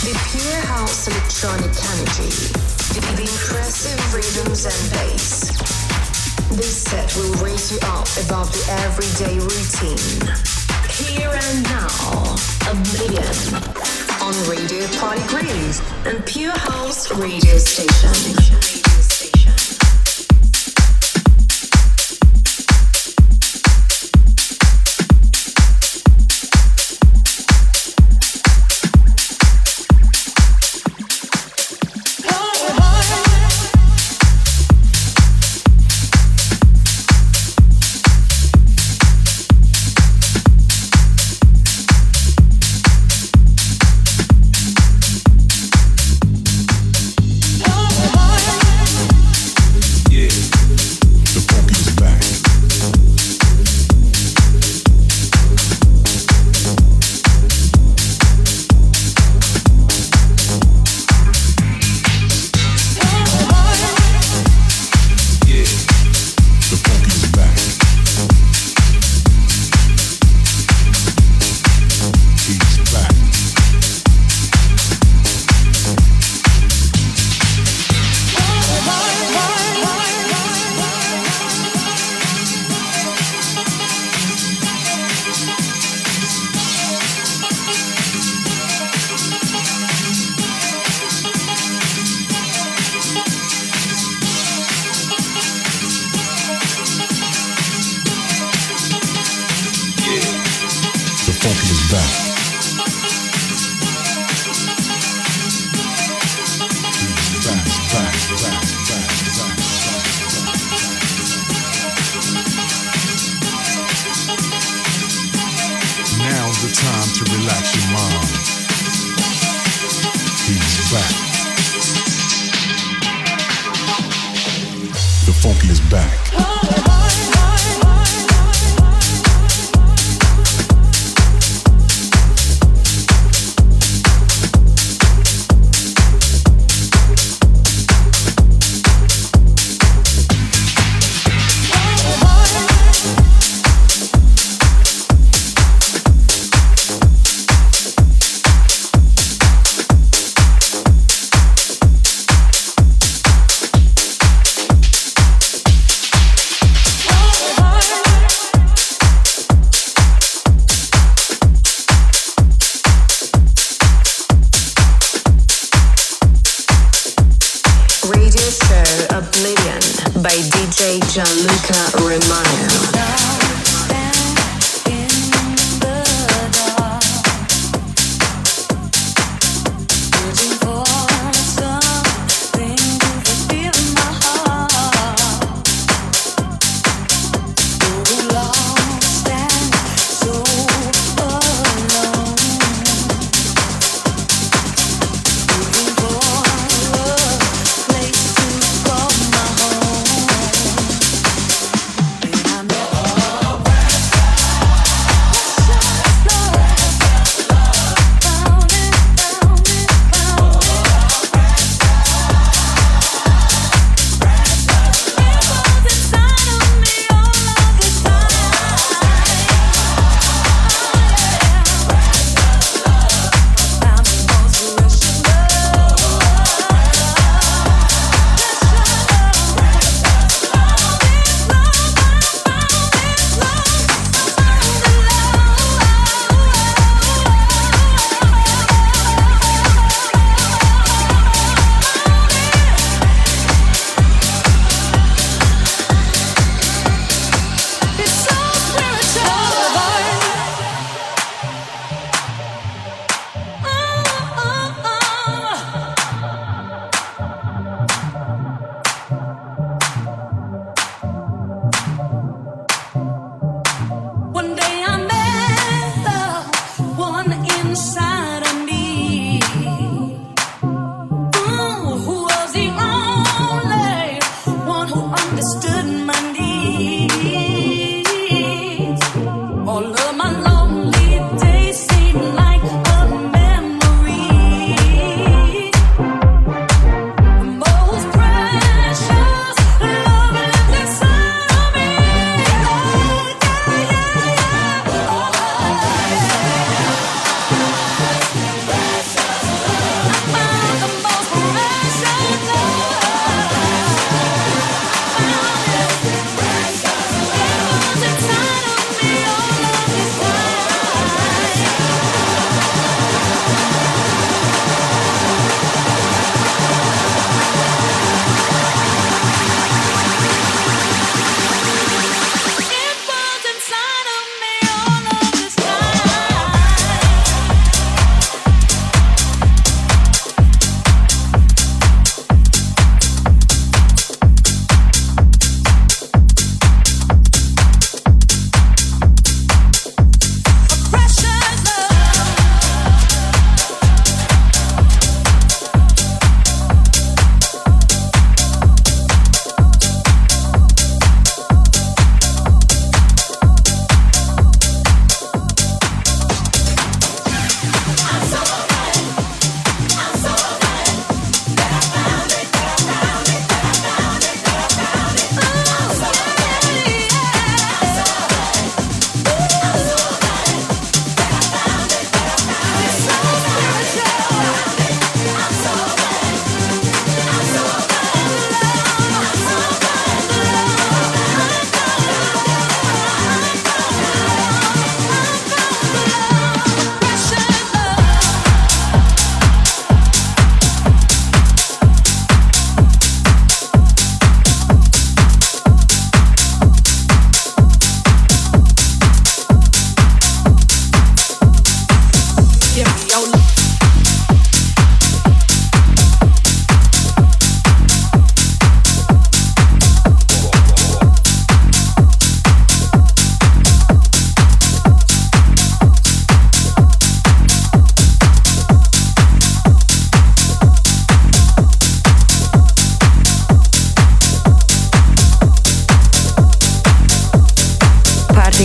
The pure house electronic energy, the, the impressive rhythms and bass. This set will raise you up above the everyday routine. Here and now, Oblivion on Radio Party Groove and Pure House Radio Station.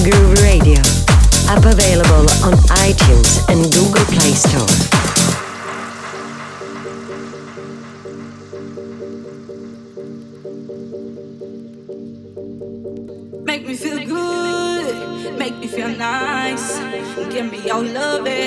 Groove Radio. App available on iTunes and Google Play Store. Make me feel good, make me feel nice. Give me your loving.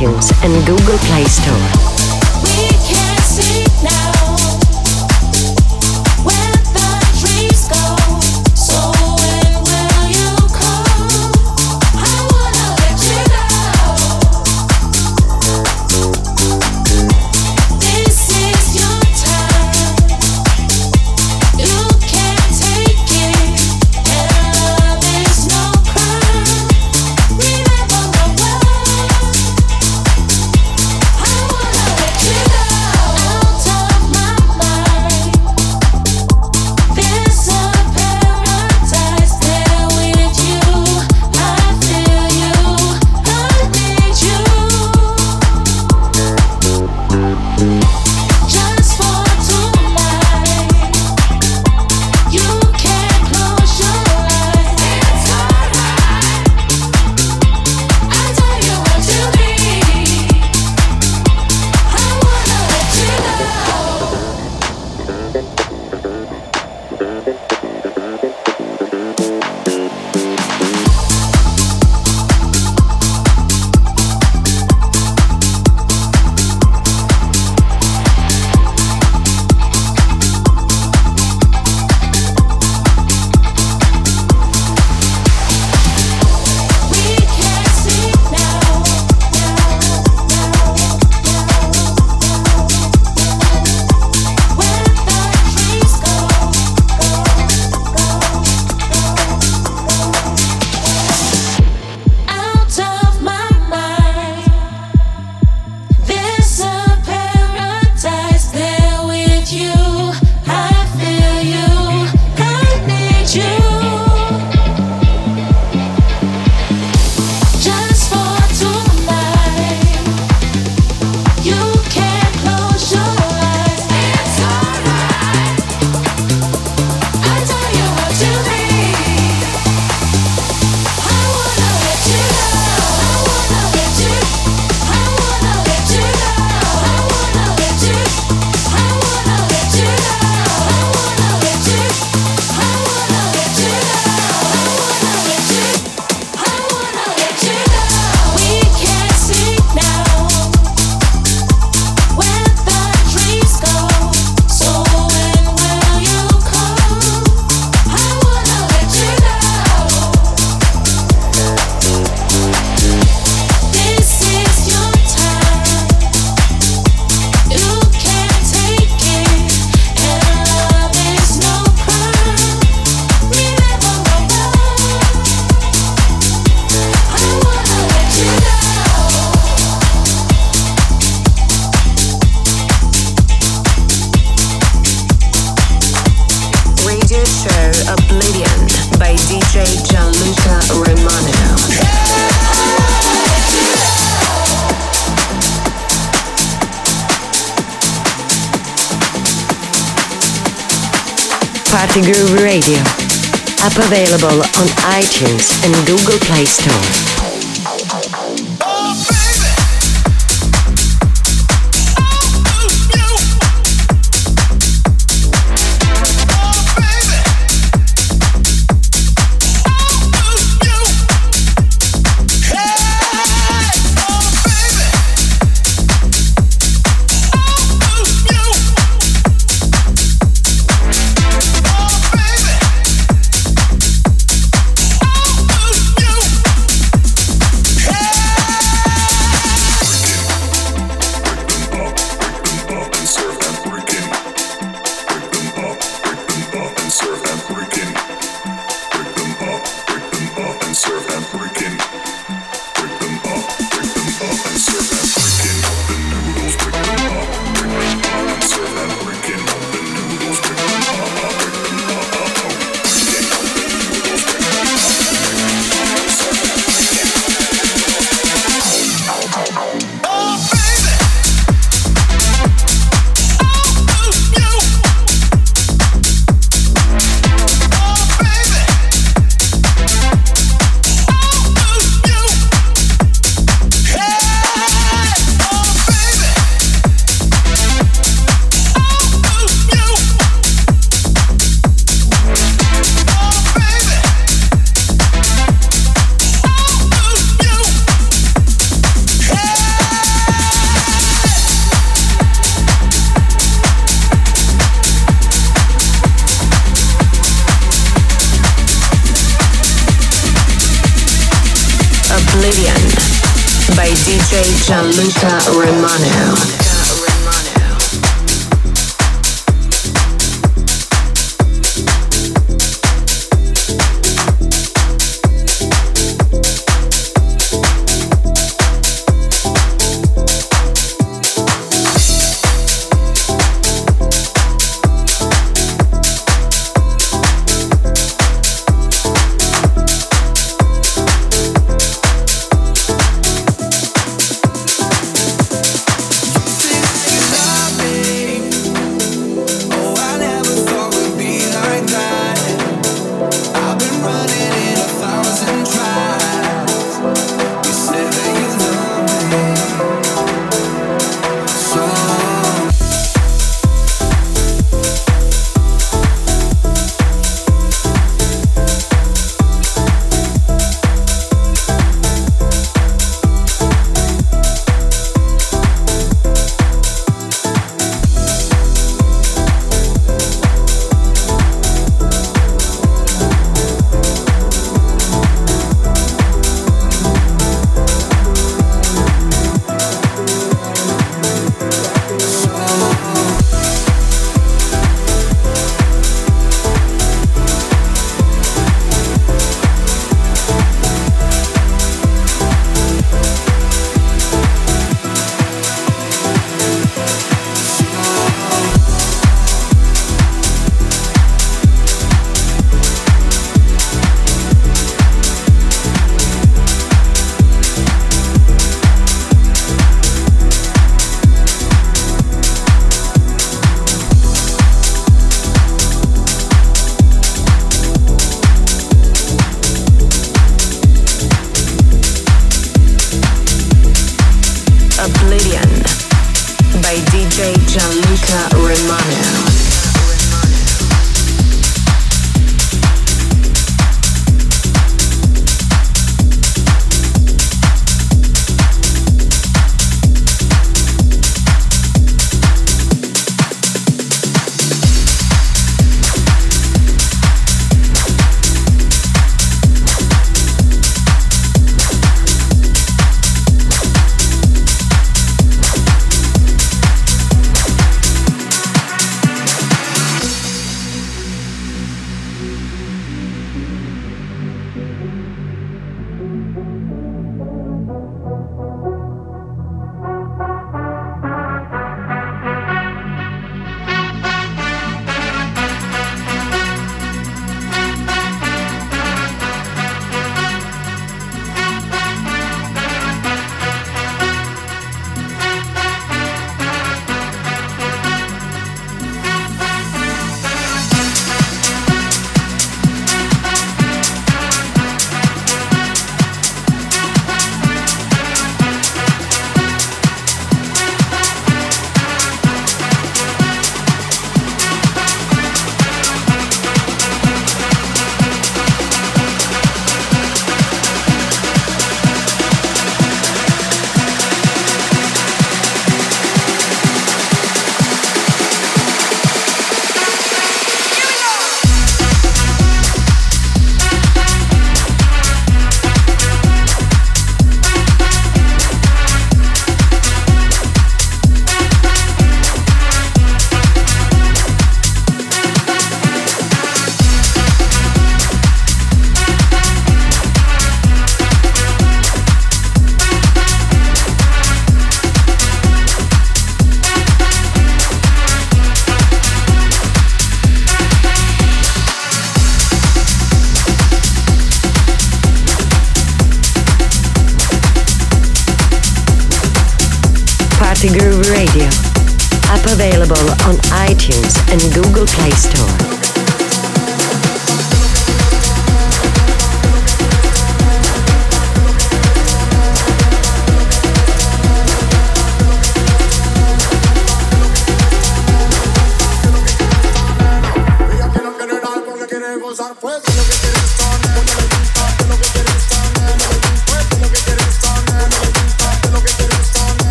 And Google Play Store. Groove Radio. App available on iTunes and Google Play Store. Gianluca Romano.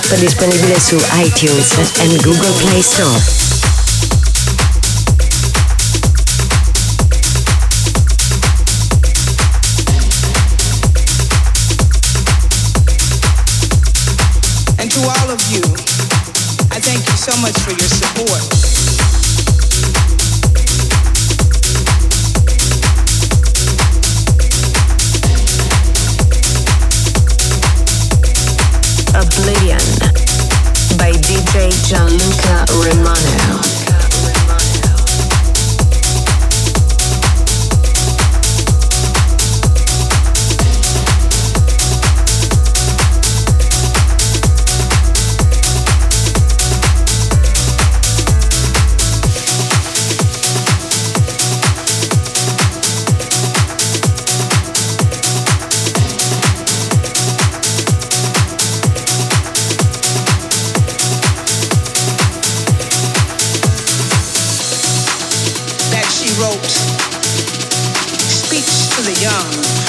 App disponibile su iTunes e Google Play Store. And to all of you, I thank you so much for your support. the young.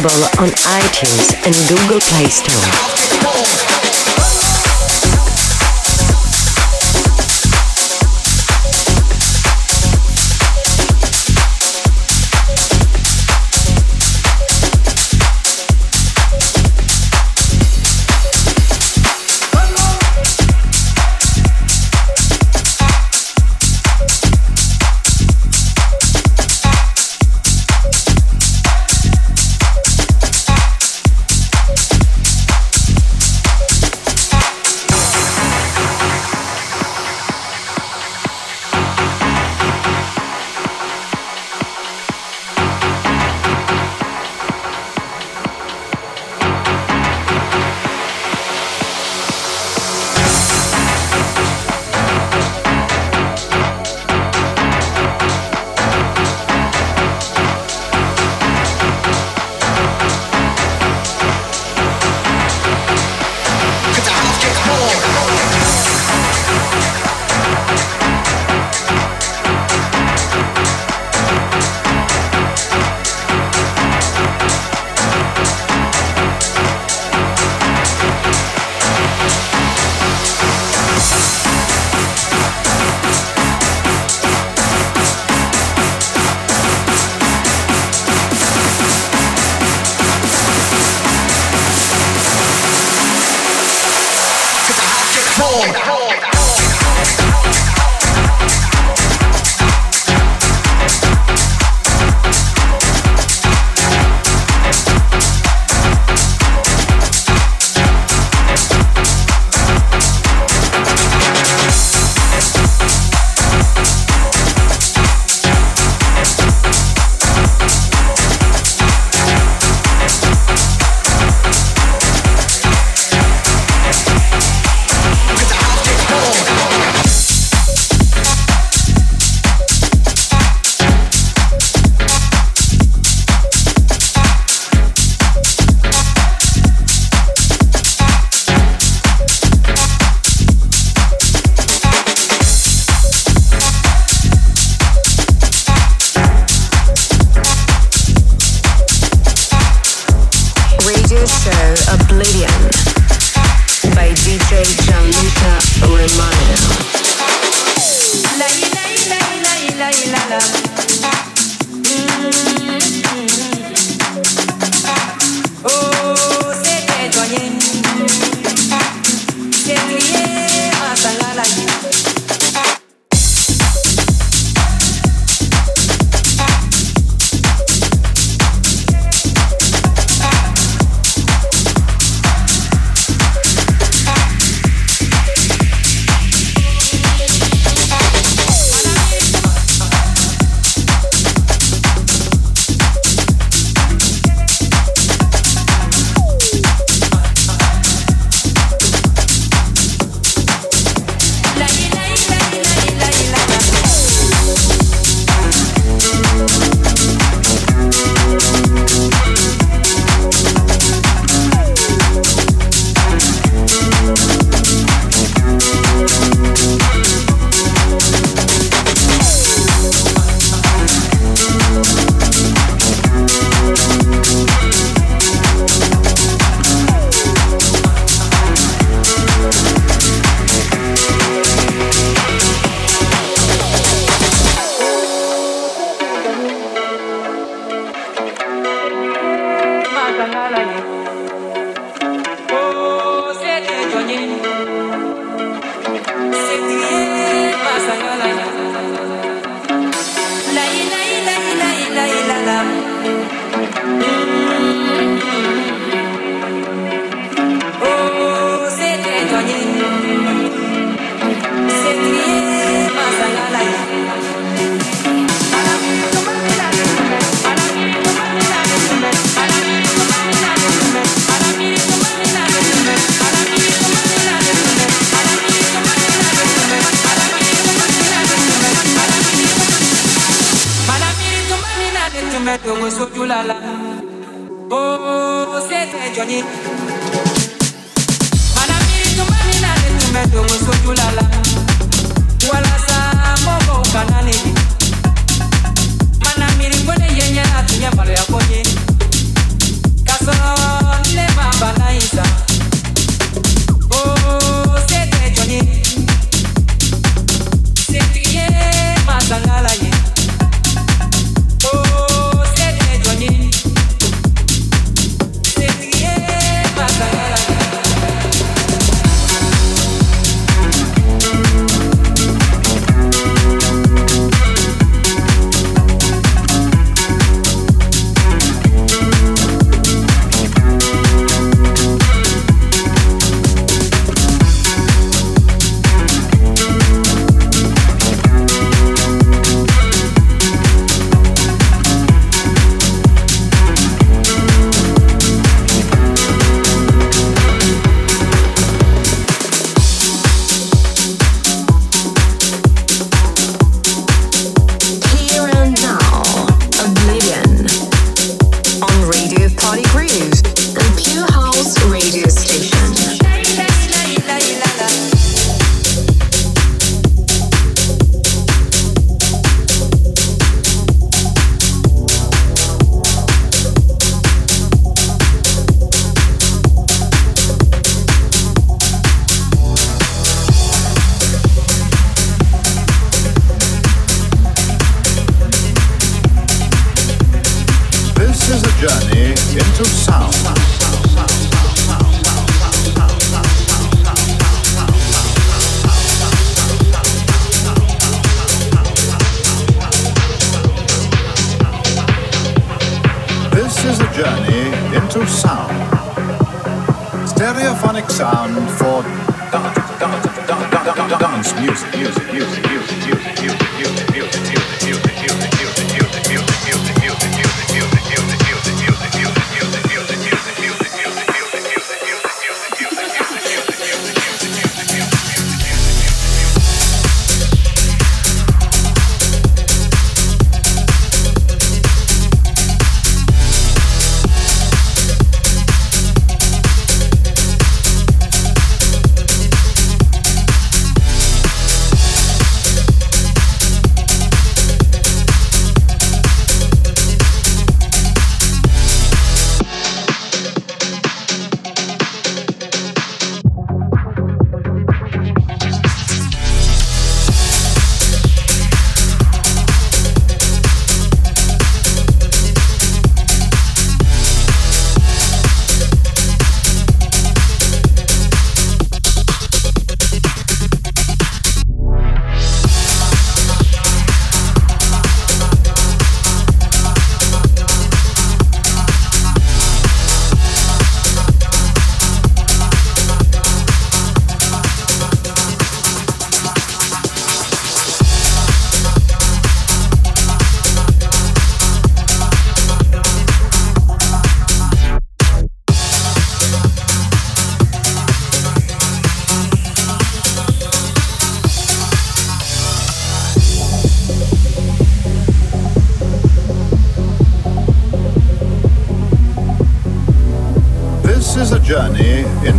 Available on iTunes and Google Play Store. Oblivion by DJ Gianluca Romano.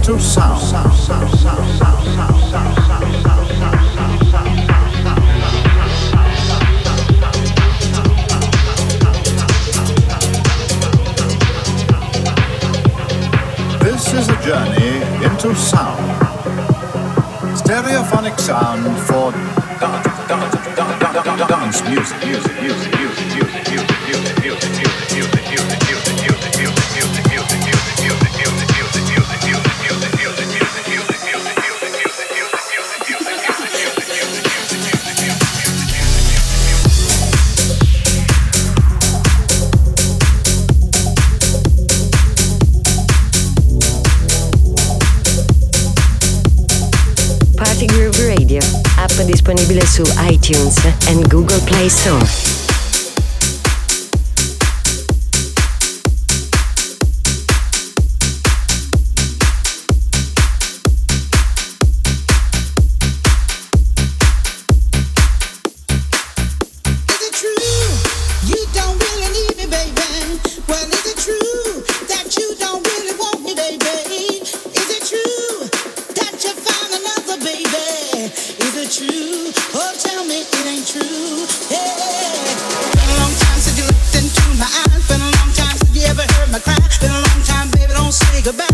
To sound. iTunes and Google Play Store. The a back.